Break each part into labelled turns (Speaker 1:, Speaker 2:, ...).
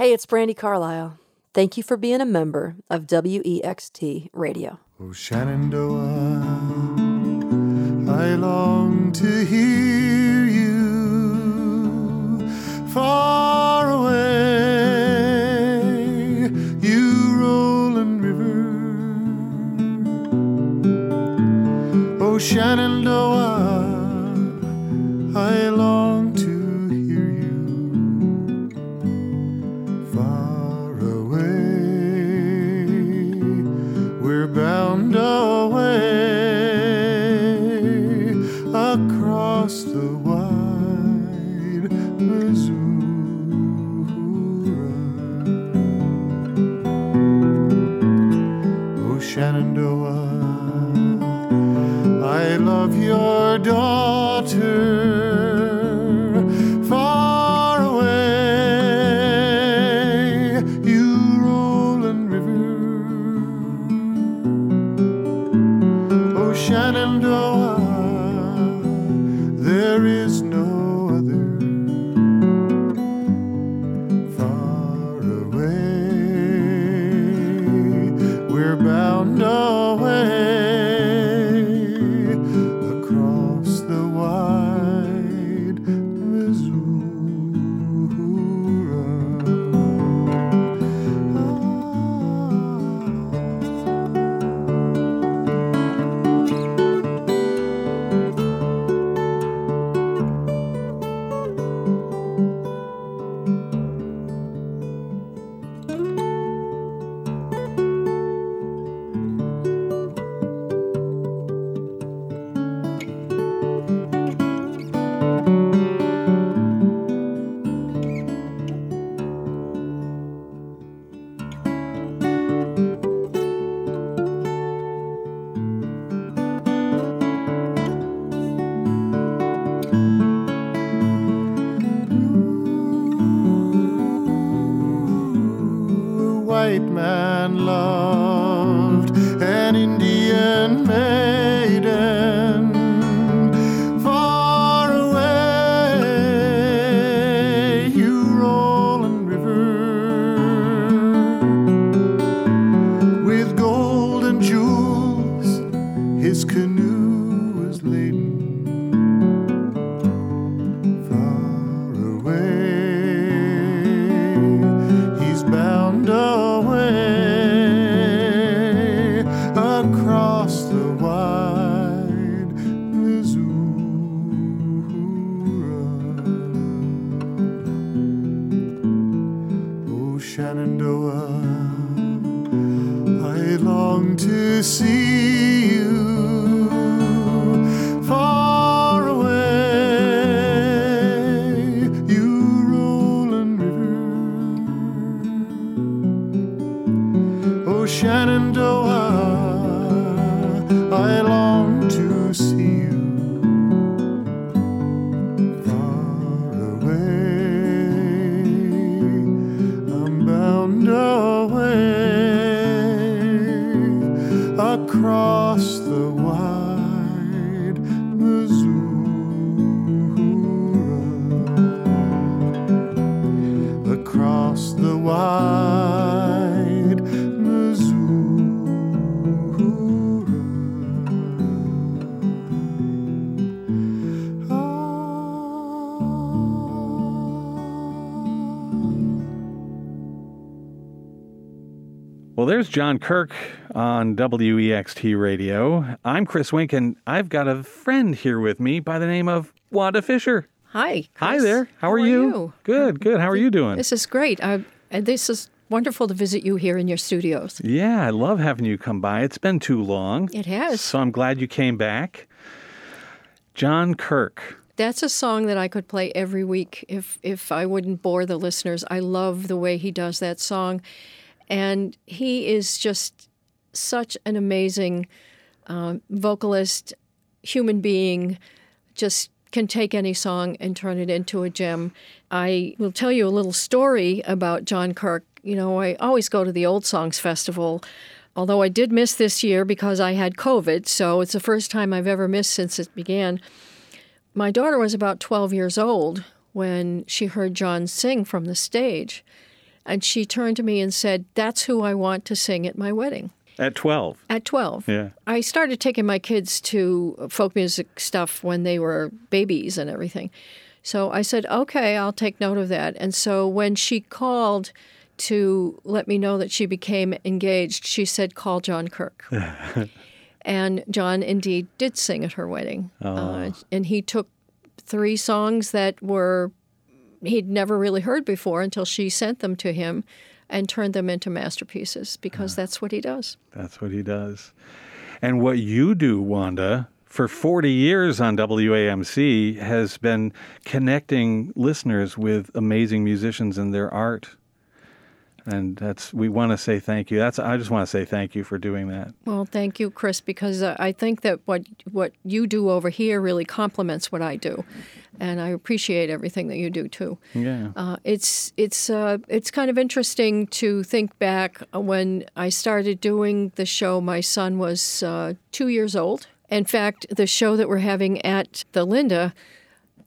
Speaker 1: Hey, it's Brandi Carlile. Thank you for being a member of WEXT Radio.
Speaker 2: Oh, Shenandoah, I long to hear you far away, you rolling river. Oh, Shenandoah, man
Speaker 3: John Kirk on WEXT Radio. I'm Chris Wienk, and I've got a friend here with me by the name of Wanda Fisher.
Speaker 4: Hi.
Speaker 3: Hi there. How, are, you? Good, good. How are you doing?
Speaker 4: This is great. I, and this is wonderful to visit you here in your studios.
Speaker 3: Yeah, I love having you come by. It's been too long.
Speaker 4: It has.
Speaker 3: So I'm glad you came back. John Kirk.
Speaker 4: That's a song that I could play every week if if I wouldn't bore the listeners. I love the way he does that song, and he is just such an amazing um, vocalist, human being. Just can take any song and turn it into a gem. I will tell you a little story about John Kirk. You know, I always go to the Old Songs Festival. Although I did miss this year because I had COVID, so it's the first time I've ever missed since it began. My daughter was about 12 years old when she heard John sing from the stage. And she turned to me and said, That's who I want to sing at my wedding
Speaker 3: At 12.
Speaker 4: at 12.
Speaker 3: Yeah.
Speaker 4: I started taking my kids to folk music stuff when they were babies and everything. So I said, okay, I'll take note of that. And so when she called to let me know that she became engaged, she said, call John Kirk. and John indeed did sing at her wedding. Uh, and he took three songs that were he'd never really heard before until she sent them to him and turned them into masterpieces because ah. that's what he does.
Speaker 3: That's what he does. And what you do, Wanda, for 40 years on WAMC has been connecting listeners with amazing musicians and their art. And that's we want to say thank you. That's I just want to say thank you for doing that.
Speaker 4: Well, thank you, Chris, because uh, I think that what what you do over here really complements what I do, and I appreciate everything that you do too.
Speaker 3: Yeah.
Speaker 4: Uh, it's it's uh, it's kind of interesting to think back when I started doing the show. My son was uh, two years old. In fact, the show that we're having at the Linda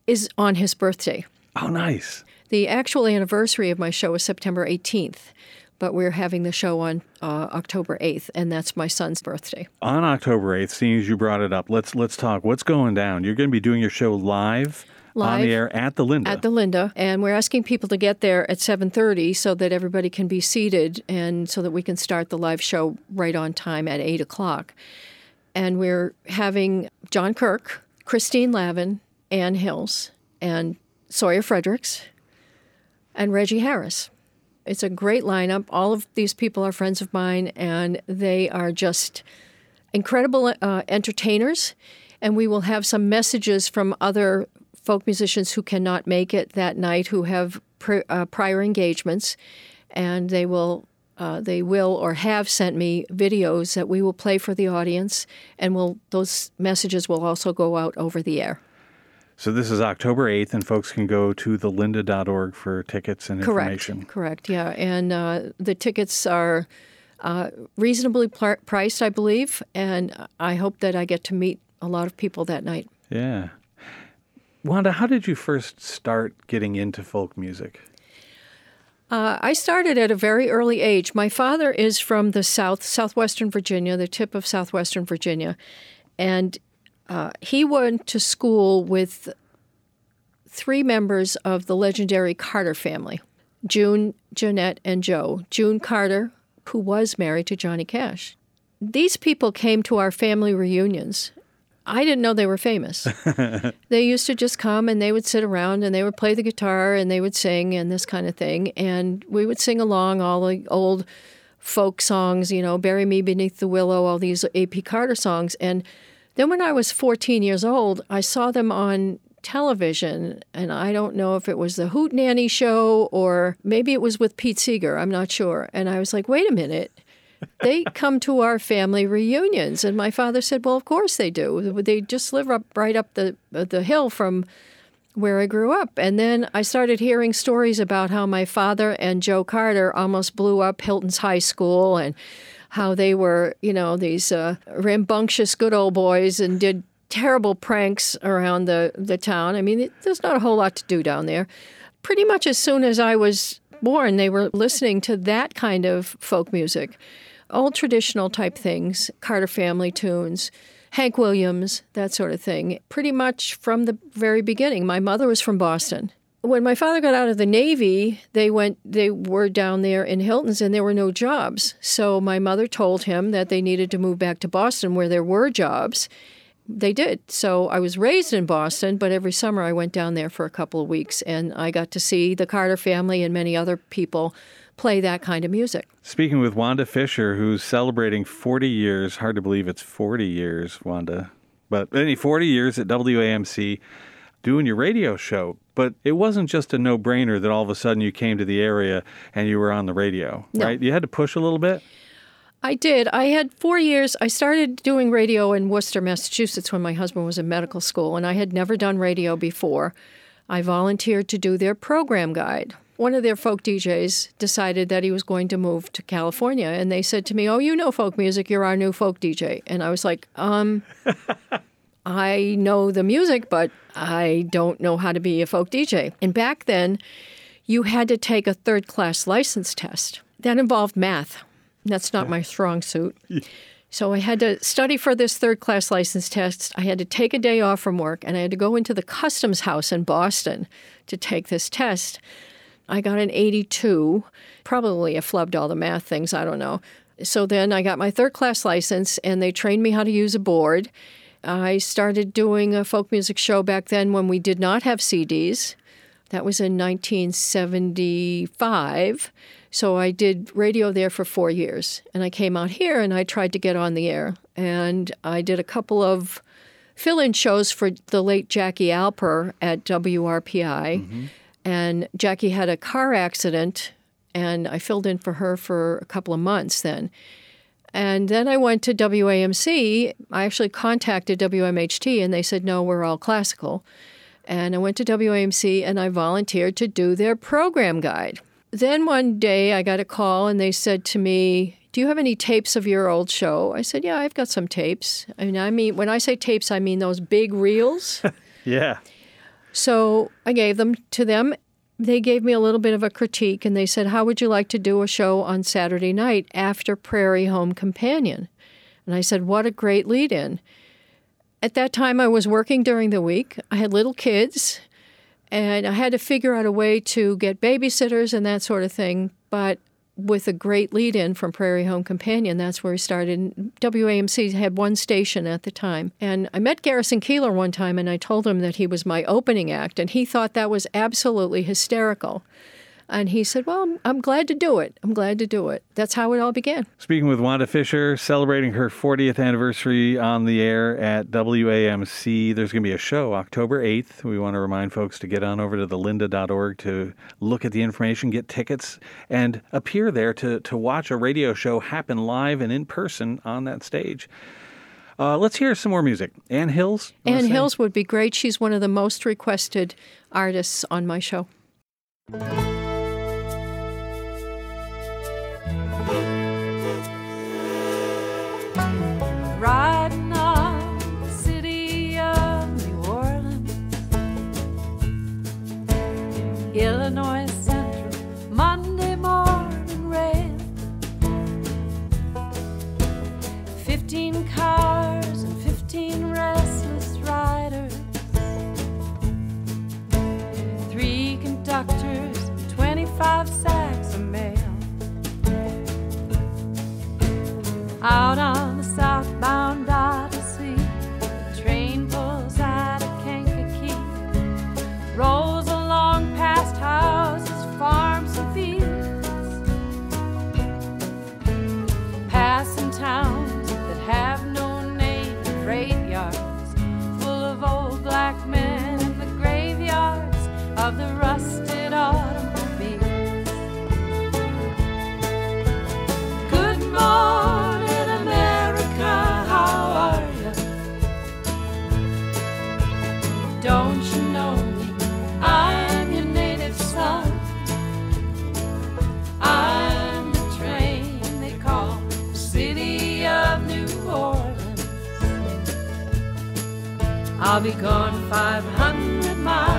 Speaker 4: is on his birthday.
Speaker 3: Oh, nice.
Speaker 4: The actual anniversary of my show is September 18th, but we're having the show on uh, October 8th, and that's my son's birthday.
Speaker 3: On October 8th, seeing as you brought it up, let's let's talk. What's going down? You're going to be doing your show live, on the air at the Linda.
Speaker 4: At the Linda, and we're asking people to get there at 7:30 so that everybody can be seated, and so that we can start the live show right on time at 8 o'clock. And we're having John Kirk, Christine Lavin, Ann Hills, and Sawyer Fredericks, and Reggie Harris. It's a great lineup. All of these people are friends of mine, and they are just incredible uh, entertainers. And we will have some messages from other folk musicians who cannot make it that night, who have pr- uh, prior engagements, and they will. Uh, they will or have sent me videos that we will play for the audience, and will those messages will also go out over the air.
Speaker 3: So this is October 8th, and folks can go to thelinda.org for tickets and
Speaker 4: Correct.
Speaker 3: information.
Speaker 4: Correct. Yeah, and uh, the tickets are uh, reasonably pl- priced, I believe, and I hope that I get to meet a lot of people that night.
Speaker 3: Yeah. Wanda, how did you first start getting into folk music?
Speaker 4: Uh, I started at a very early age. My father is from the south, southwestern Virginia, the tip of southwestern Virginia, and uh, he went to school with three members of the legendary Carter family June, Jeanette, and Joe. June Carter, who was married to Johnny Cash. These people came to our family reunions. I didn't know they were famous. they used to just come and they would sit around and they would play the guitar and they would sing and this kind of thing. And we would sing along all the old folk songs, you know, Bury Me Beneath the Willow, all these A.P. Carter songs. And then when I was 14 years old, I saw them on television, and I don't know if it was the Hootenanny show or maybe it was with Pete Seeger. I'm not sure. And I was like, wait a minute. they come to our family reunions, and my father said, "Well, of course they do. They just live up right up the the hill from where I grew up." And then I started hearing stories about how my father and Joe Carter almost blew up Hilton's High School, and how they were, you know, these uh, rambunctious good old boys and did terrible pranks around the the town. I mean, it, there's not a whole lot to do down there. Pretty much as soon as I was born, they were listening to that kind of folk music old traditional type things, Carter family tunes, Hank Williams, that sort of thing, pretty much from the very beginning. My mother was from Boston. When my father got out of the Navy, they went they were down there in Hilton's and there were no jobs. So my mother told him that they needed to move back to Boston where there were jobs. They did. So I was raised in Boston, but every summer I went down there for a couple of weeks and I got to see the Carter family and many other people play that kind of music.
Speaker 3: Speaking with Wanda Fisher, who's celebrating 40 years, hard to believe it's 40 years, Wanda, but any 40 years at WAMC doing your radio show. But it wasn't just a no brainer that all of a sudden you came to the area and you were on the radio,
Speaker 4: No.
Speaker 3: right? You had to push a little bit.
Speaker 4: I did. I had four years. I started doing radio in Worcester, Massachusetts when my husband was in medical school, and I had never done radio before. I volunteered to do their program guide. One of their folk DJs decided that he was going to move to California, and they said to me, Oh, you know folk music, you're our new folk DJ. And I was like, Um, I know the music, but I don't know how to be a folk DJ. And back then, you had to take a third class license test. That involved math. That's not my strong suit. So I had to study for this third class license test. I had to take a day off from work and I had to go into the customs house in Boston to take this test. I got an 82. Probably I flubbed all the math things, I don't know. So then I got my third class license and they trained me how to use a board. I started doing a folk music show back then when we did not have CDs. That was in 1975. So I did radio there for four years. And I came out here and I tried to get on the air. And I did a couple of fill in shows for the late Jackie Alper at WRPI. Mm-hmm. And Jackie had a car accident, and I filled in for her for a couple of months then. And then I went to WAMC. I actually contacted WMHT, and they said, no, we're all classical. And I went to WAMC and I volunteered to do their program guide. Then one day I got a call and they said to me, Do you have any tapes of your old show? I said, Yeah, I've got some tapes. I mean, I mean when I say tapes, I mean those big reels.
Speaker 3: Yeah.
Speaker 4: So I gave them to them. They gave me a little bit of a critique and they said, How would you like to do a show on Saturday night after Prairie Home Companion? And I said, What a great lead in. At that time, I was working during the week. I had little kids and I had to figure out a way to get babysitters and that sort of thing. But with a great lead in from Prairie Home Companion, that's where we started. WAMC had one station at the time. And I met Garrison Keillor one time and I told him that he was my opening act, and he thought that was absolutely hysterical. And he said, Well, I'm, I'm glad to do it. I'm glad to do it. That's how it all began.
Speaker 3: Speaking with Wanda Fisher, celebrating her 40th anniversary on the air at WAMC. There's going to be a show October 8th. We want to remind folks to get on over to thelinda.org to look at the information, get tickets, and appear there to, to watch a radio show happen live and in person on that stage. Uh, let's hear some more music. Ann Hills?
Speaker 4: Ann? Hills would be great. She's one of the most requested artists on my show.
Speaker 5: Illinois Central, Monday I'll be gone 500 miles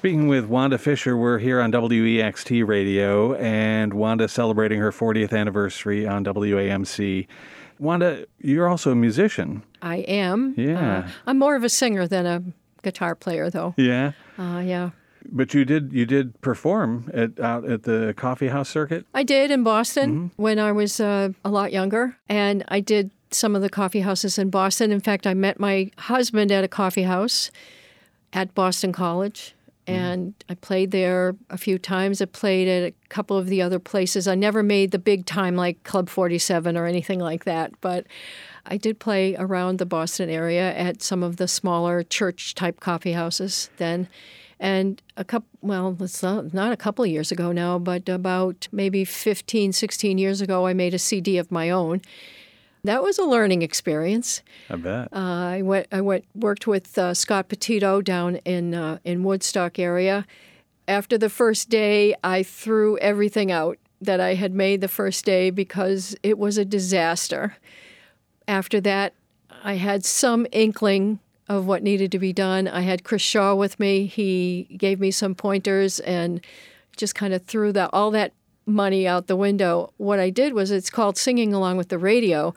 Speaker 3: Speaking with Wanda Fisher, we're here on WEXT Radio, and Wanda celebrating her 40th anniversary on WAMC. Wanda, you're also a musician.
Speaker 4: I am.
Speaker 3: Yeah.
Speaker 4: Uh, I'm more of a singer than a guitar player, though.
Speaker 3: Yeah,
Speaker 4: Uh, yeah.
Speaker 3: but you did you did perform at out at the coffee house circuit.
Speaker 4: I did in Boston
Speaker 3: Mm-hmm.
Speaker 4: when I was uh, a lot younger, and I did some of the coffee houses in Boston. In fact, I met my husband at a coffee house at Boston College.
Speaker 3: Mm-hmm.
Speaker 4: and I played there a few times. I played at a couple of the other places. I never made the big time like Club 47 or anything like that, but I did play around the Boston area at some of the smaller church type coffee houses then. And a couple, well, it's not, not a couple of years ago now, but about maybe 15, 16 years ago, I made a CD of my own. That was a learning experience.
Speaker 3: I bet.
Speaker 4: Uh, I went, I went, worked with uh, Scott Petito down in uh, in Woodstock area. After the first day, I threw everything out that I had made the first day because it was a disaster. After that, I had some inkling of what needed to be done. I had Chris Shaw with me. He gave me some pointers and just kind of threw that all that money out the window. What I did was it's called singing along with the radio.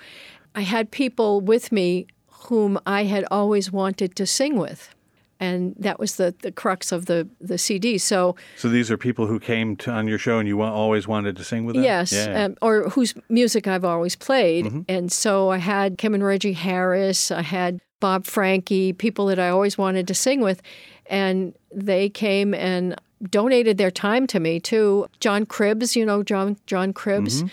Speaker 4: I had people with me whom I had always wanted to sing with. And that was the, the crux of the, the CD. So,
Speaker 3: So these are people who came to, on your show and you always wanted to sing with them?
Speaker 4: yes,
Speaker 3: Yeah.
Speaker 4: um, or whose music I've always played. And so I had Kim and Reggie Harris, I had Bob Franke, people that I always wanted to sing with. And they came and donated their time to me too. John Cribbs, you know John John Cribbs. Mm-hmm.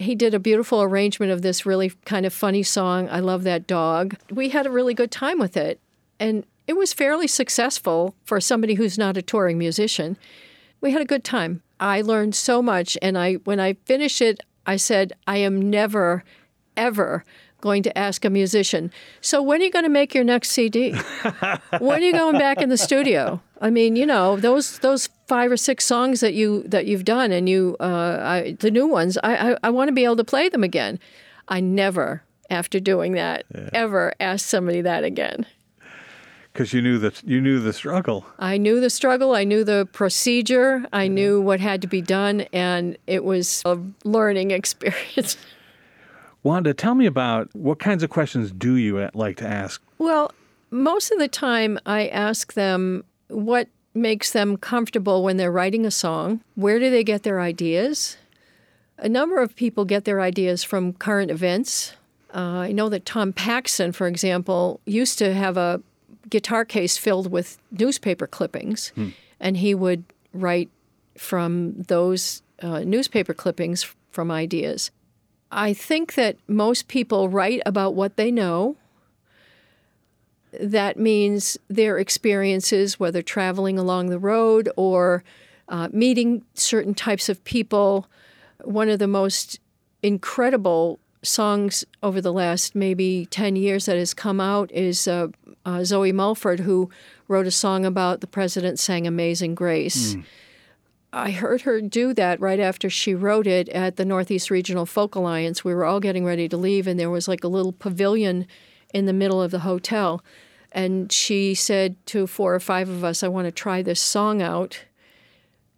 Speaker 4: He did a beautiful arrangement of this really kind of funny song, I Love That Dog. We had a really good time with it. And it was fairly successful for somebody who's not a touring musician. We had a good time. I learned so much and I when I finished it, I said I am never ever going to ask a musician, "So when are you going to make your next CD? when are you going back in the studio?" I mean, you know, those those five or six songs that you that you've done and you uh, I, the new ones, I I, I want to be able to play them again. I never, after doing that, ever asked somebody that again.
Speaker 3: Because you knew that you knew the struggle.
Speaker 4: I knew the struggle, I knew the procedure, I knew what had to be done, and it was a learning experience.
Speaker 3: Wanda, tell me about what kinds of questions do you uh, like to ask?
Speaker 4: Well, most of the time I ask them what makes them comfortable when they're writing a song. Where do they get their ideas? A number of people get their ideas from current events. Uh, I know that Tom Paxton, for example, used to have a guitar case filled with newspaper clippings, and he would write from those uh, newspaper clippings from ideas. I think that most people write about what they know. That means their experiences, whether traveling along the road or uh, meeting certain types of people. One of the most incredible songs over the last maybe 10 years that has come out is uh, uh, Zoe Mulford, who wrote a song about the president sang Amazing Grace. I heard her do that right after she wrote it at the Northeast Regional Folk Alliance. We were all getting ready to leave, and there was like a little pavilion in the middle of the hotel. And she said to four or five of us, I want to try this song out.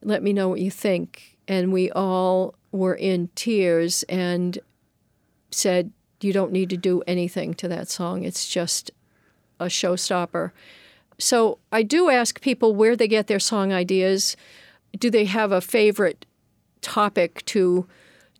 Speaker 4: Let me know what you think. And we all were in tears and said, You don't need to do anything to that song. It's just a showstopper. So I do ask people where they get their song ideas. Do they have a favorite topic to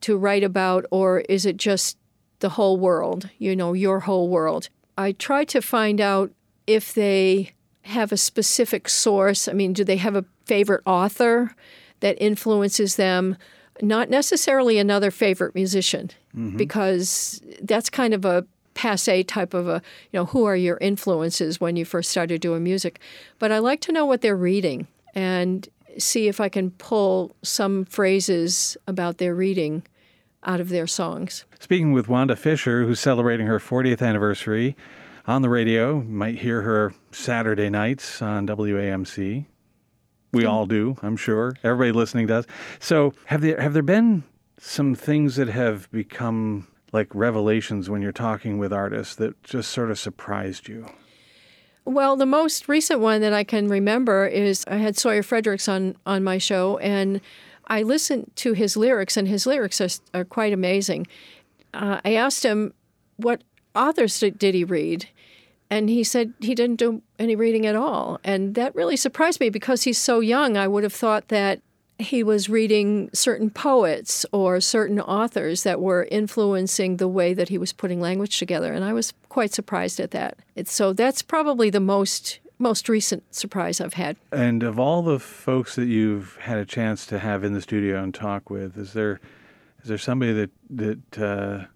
Speaker 4: to write about, or is it just the whole world? You know, your whole world. I try to find out if they have a specific source. I mean, do they have a favorite author that influences them? Not necessarily another favorite musician, mm-hmm. because that's kind of a passe type of a, you know, who are your influences when you first started doing music. But I like to know what they're reading and see if I can pull some phrases about their reading out of their songs.
Speaker 3: Speaking with Wanda Fisher, who's celebrating her 40th anniversary on the radio, you might hear her Saturday nights on WAMC. We all do, I'm sure. Everybody listening does. So, have there have there been some things that have become like revelations when you're talking with artists that just sort of surprised you?
Speaker 4: Well, the most recent one that I can remember is I had Sawyer Fredericks on, on my show, and I listened to his lyrics, and his lyrics are, are quite amazing. Uh, I asked him what authors did, did he read, and he said he didn't do any reading at all. And that really surprised me because he's so young. I would have thought that he was reading certain poets or certain authors that were influencing the way that he was putting language together, and I was quite surprised at that. It's, so that's probably the most most recent surprise I've had.
Speaker 3: And of all the folks that you've had a chance to have in the studio and talk with, is there is there somebody that that uh,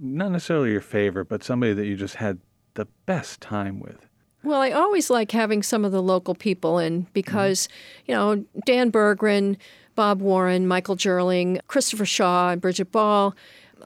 Speaker 3: not necessarily your favorite, but somebody that you just had the best time with?
Speaker 4: Well, I always like having some of the local people in because, you know, Dan Berggren, Bob Warren, Michael Jerling, Christopher Shaw, and Bridget Ball.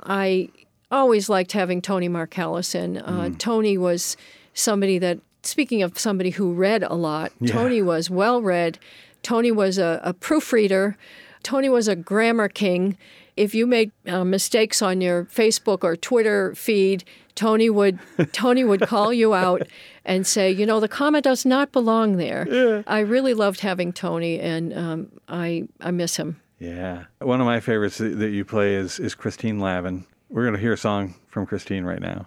Speaker 4: I always liked having Tony Marcellus in. Uh, Tony was somebody that, speaking of somebody who read a lot, Tony was well read. Tony was a, a proofreader. Tony was a grammar king. If you made uh, mistakes on your Facebook or Twitter feed, Tony would Tony would call you out and say, you know, the comma does not belong there. I really loved having Tony, and um, I I miss him.
Speaker 3: Yeah, one of my favorites that that you play is is Christine Lavin. We're gonna hear a song from Christine right now.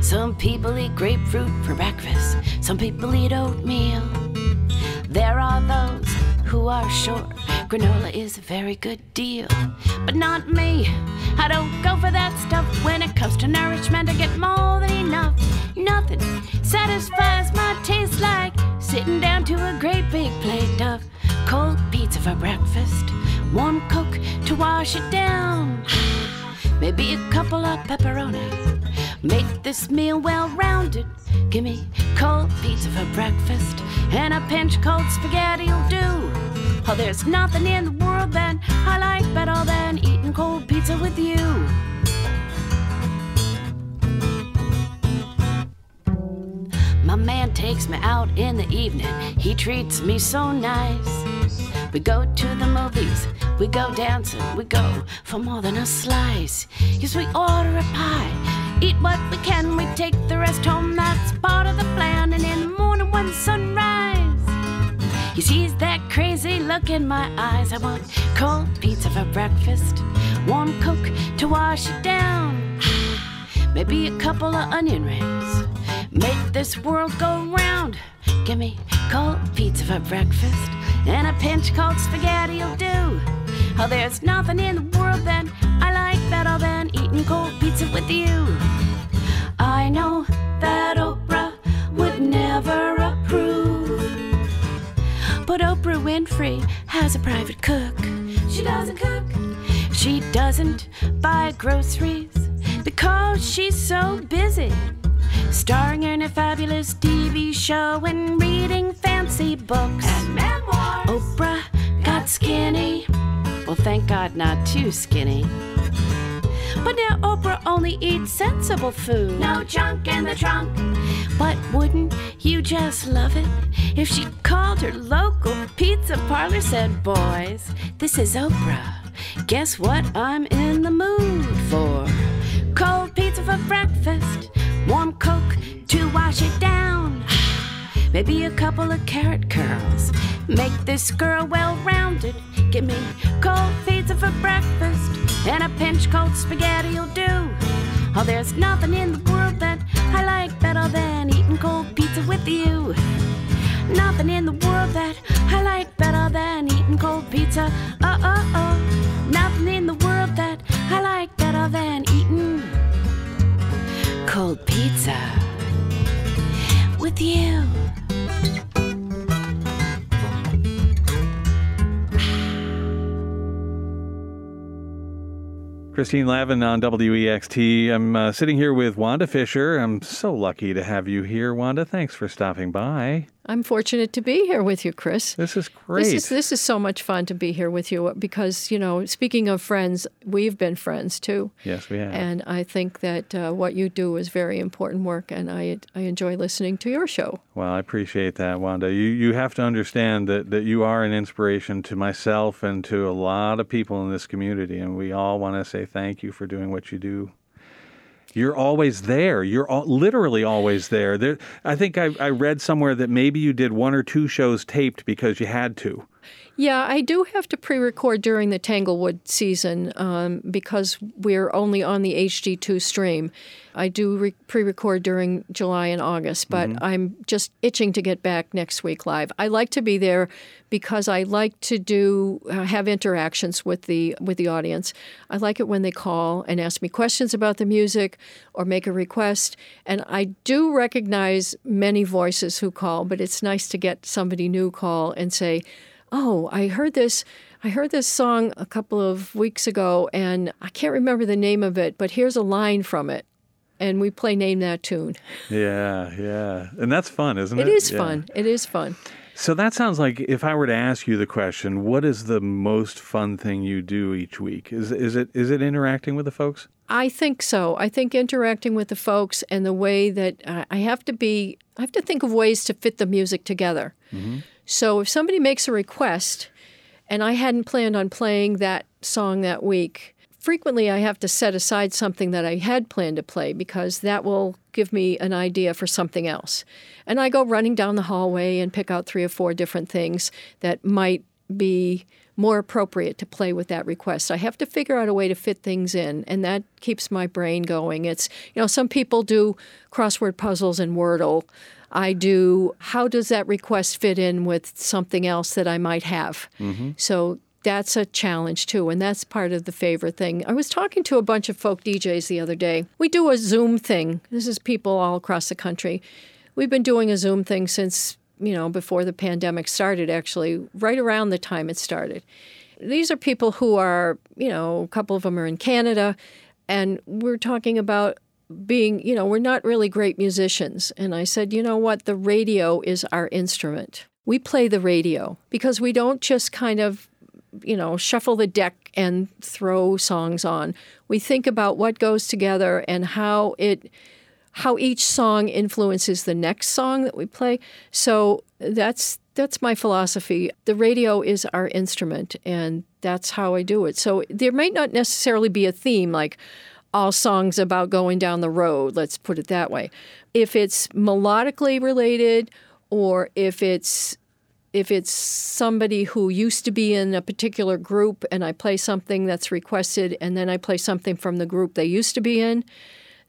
Speaker 6: Some people eat grapefruit for breakfast, some people eat oatmeal. There are those who are sure granola is a very good deal. But not me, I don't go for that stuff. When it comes to nourishment, I get more than enough. Nothing satisfies my taste like sitting down to a great big plate of cold pizza for breakfast, warm Coke to wash it down. Maybe a couple of pepperoni. Make this meal well rounded. Give me cold pizza for breakfast, and a pinch cold spaghetti'll do. Oh, there's nothing in the world that I like better than eating cold pizza with you. My man takes me out in the evening. He treats me so nice. We go to the movies, we go dancing, we go for more than a slice. Yes, we order a pie, eat what we can, we take the rest home. That's part of the plan. And in the morning when the sun rise, he sees that crazy look in my eyes. I want cold pizza for breakfast, warm Coke to wash it down, maybe a couple of onion rings. Make this world go round. Give me cold pizza for breakfast and a pinch cold spaghetti'll do. Oh, there's nothing in the world that I like better than eating cold pizza with you. I know that Oprah would never approve, but Oprah Winfrey has a private cook. She doesn't cook. She doesn't buy groceries because she's so busy starring in a fabulous TV show and reading fancy books and memoirs. Oprah got skinny. Well, thank God, not too skinny. But now Oprah only eats sensible food. No junk in the trunk. But wouldn't you just love it if she called her local pizza parlor, said, Boys, this is Oprah. Guess what I'm in the mood for? Cold pizza for breakfast, warm Coke to wash it down. Maybe a couple of carrot curls. Make this girl well rounded. Give me cold pizza for breakfast, and a pinch cold spaghetti'll do. Oh, there's nothing in the world that I like better than eating cold pizza with you. Nothing in the world that I like better than eating cold pizza. Oh, oh, oh. Nothing in the world that I like better than eating cold pizza with you.
Speaker 3: Christine Lavin on WEXT. I'm uh, sitting here with Wanda Fisher. I'm so lucky to have you here, Wanda. Thanks for stopping by.
Speaker 4: I'm fortunate to be here with you, Chris.
Speaker 3: This is great.
Speaker 4: This is this is so much fun to be here with you because you know, speaking of friends, we've been friends too.
Speaker 3: yes, we have.
Speaker 4: And I think that uh, what you do is very important work, and I I enjoy listening to your show.
Speaker 3: Well, I appreciate that, Wanda. You you have to understand that, that you are an inspiration to myself and to a lot of people in this community, and we all want to say thank you for doing what you do. You're always there. You're all, literally always there. there. I think I, I read somewhere that maybe you did one or two shows taped because you had to.
Speaker 4: Yeah, I do have to pre-record during the Tanglewood season um, because we're only on the HD2 stream. I do re- pre-record during July and August, but I'm just itching to get back next week live. I like to be there because I like to do uh, have interactions with the with the audience. I like it when they call and ask me questions about the music or make a request, and I do recognize many voices who call, but it's nice to get somebody new call and say, oh, I heard this. I heard this song a couple of weeks ago, and I can't remember the name of it, but here's a line from it, and we play name that tune.
Speaker 3: Yeah, yeah. And that's fun, isn't it?
Speaker 4: It is
Speaker 3: Yeah.
Speaker 4: fun. It is fun.
Speaker 3: So that sounds like if I were to ask you the question, what is the most fun thing you do each week? Is is it is it interacting with the folks?
Speaker 4: I think so. I think interacting with the folks and the way that uh, I have to be, I have to think of ways to fit the music together. So if somebody makes a request and I hadn't planned on playing that song that week, frequently I have to set aside something that I had planned to play because that will give me an idea for something else. And I go running down the hallway and pick out three or four different things that might be more appropriate to play with that request. I have to figure out a way to fit things in, and that keeps my brain going. It's, you know, some people do crossword puzzles and Wordle. I do, how does that request fit in with something else that I might have? Mm-hmm. So that's a challenge too, and that's part of the favorite thing. I was talking to a bunch of folk DJs the other day. We do a Zoom thing. This is people all across the country. We've been doing a Zoom thing since, you know, before the pandemic started, actually, right around the time it started. These are people who are, you know, a couple of them are in Canada, and we're talking about being, you know, we're not really great musicians. And I said, you know what? The radio is our instrument. we play the radio because we don't just kind of, you know, shuffle the deck and throw songs on. We think about what goes together and how it how each song influences the next song that we play. So that's that's my philosophy. The radio is our instrument and that's how I do it. So there might not necessarily be a theme like all songs about going down the road, let's put it that way. If it's melodically related or if it's if it's somebody who used to be in a particular group and I play something that's requested and then I play something from the group they used to be in,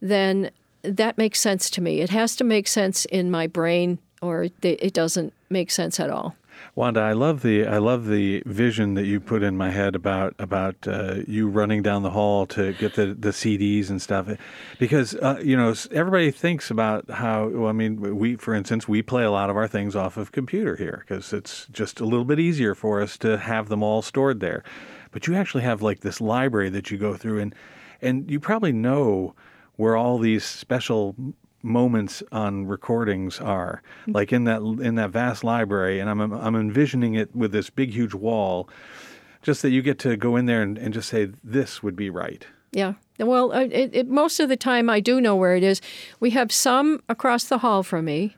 Speaker 4: then that makes sense to me. It has to make sense in my brain or it doesn't make sense at all.
Speaker 3: Wanda, I love the I love the vision that you put in my head about about uh, you running down the hall to get the, the CDs and stuff, because uh, you know everybody thinks about how. Well, I mean, we for instance we play a lot of our things off of computer here because it's just a little bit easier for us to have them all stored there. But you actually have like this library that you go through and and you probably know where all these special moments on recordings are. Mm-hmm. Like in that in that vast library and I'm I'm envisioning it with this big huge wall just that you get to go in there and, and just say this would be right.
Speaker 4: Yeah. Well it, it, most of the time I do know where it is. We have some across the hall from me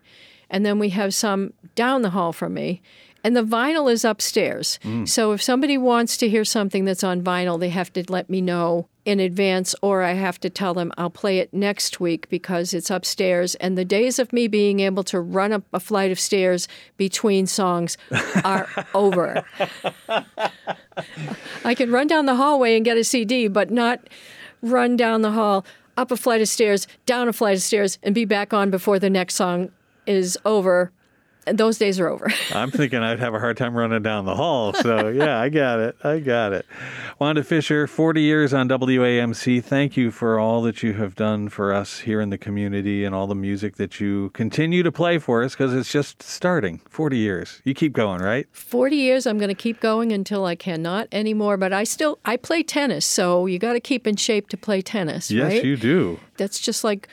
Speaker 4: and then we have some down the hall from me and the vinyl is upstairs. Mm. So if somebody wants to hear something that's on vinyl, they have to let me know in advance, or I have to tell them I'll play it next week because it's upstairs. And the days of me being able to run up a flight of stairs between songs are over. I can run down the hallway and get a CD, but not run down the hall, up a flight of stairs, down a flight of stairs, and be back on before the next song is over those days are over.
Speaker 3: I'm thinking I'd have a hard time running down the hall. So, yeah, I got it. I got it. Wanda Fisher, 40 years on WAMC. Thank you for all that you have done for us here in the community and all the music that you continue to play for us because it's just starting. 40 years. You keep going, right?
Speaker 4: 40 years. I'm going to keep going until I cannot anymore, but I still I play tennis, so you got to keep in shape to play tennis,
Speaker 3: yes,
Speaker 4: right?
Speaker 3: you do.
Speaker 4: That's just like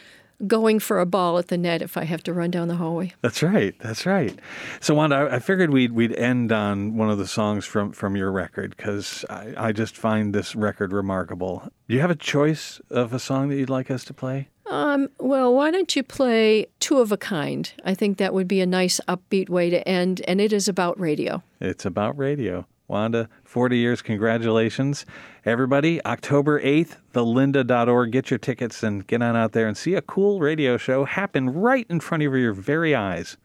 Speaker 4: going for a ball at the net if I have to run down the hallway.
Speaker 3: That's right. That's right. So Wanda, I figured we'd we'd end on one of the songs from from your record because I, I just find this record remarkable. Do you have a choice of a song that you'd like us to play?
Speaker 4: Um, well, why don't you play Two of a Kind? I think that would be a nice upbeat way to end, and it is about radio.
Speaker 3: It's about radio. Wanda, 40 years, congratulations. Everybody, October 8th, thelinda.org. Get your tickets and get on out there and see a cool radio show happen right in front of your very eyes.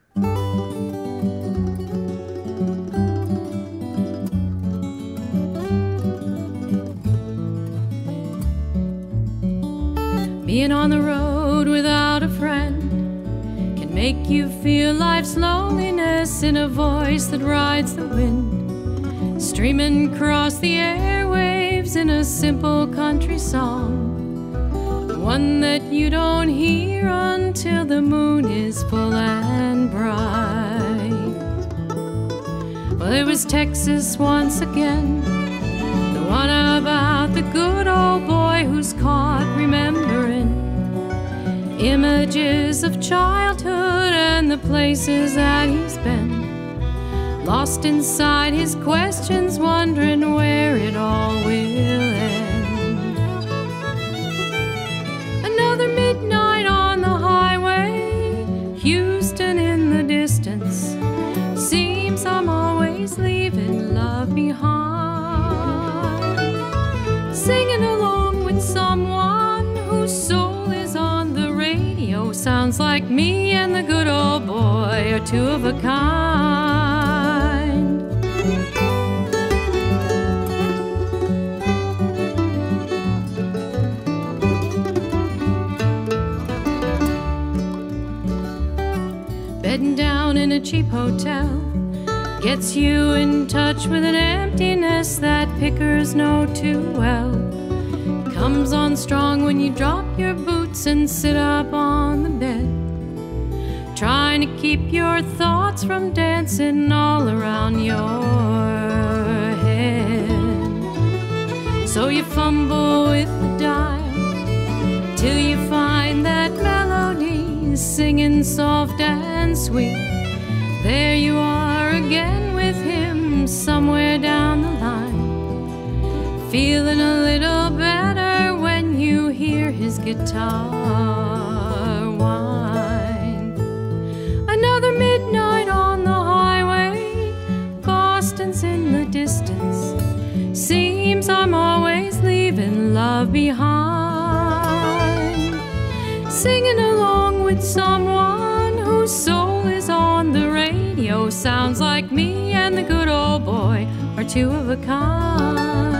Speaker 5: Being on the road without a friend can make you feel life's loneliness in a voice that rides the wind streaming across the airwaves in a simple country song. One that you don't hear until the moon is full and bright. Well, it was Texas once again, the one about the good old boy who's caught remembering images of childhood and the places that he's been lost inside his questions, wondering where it all will end. Another midnight on the highway, Houston in the distance. Seems I'm always leaving love behind. Singing along with someone whose soul is on the radio. Sounds like me and the good old boy are two of a kind. Cheap hotel gets you in touch with an emptiness that pickers know too well. Comes on strong when you drop your boots and sit up on the bed. Trying to keep your thoughts from dancing all around your head. So you fumble with the dial till you find that melody singing soft and sweet. There you are again with him somewhere down the line. Feeling a little better when you hear his guitar sounds like me and the good old boy are two of a kind.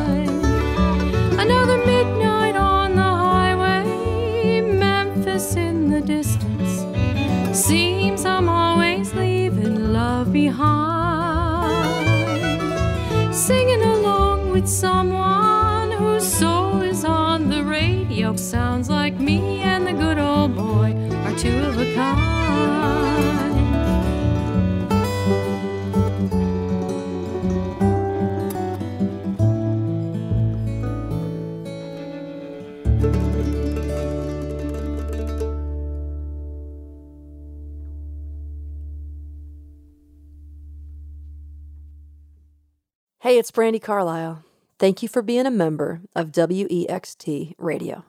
Speaker 1: It's Brandi Carlile. Thank you for being a member of WEXT Radio.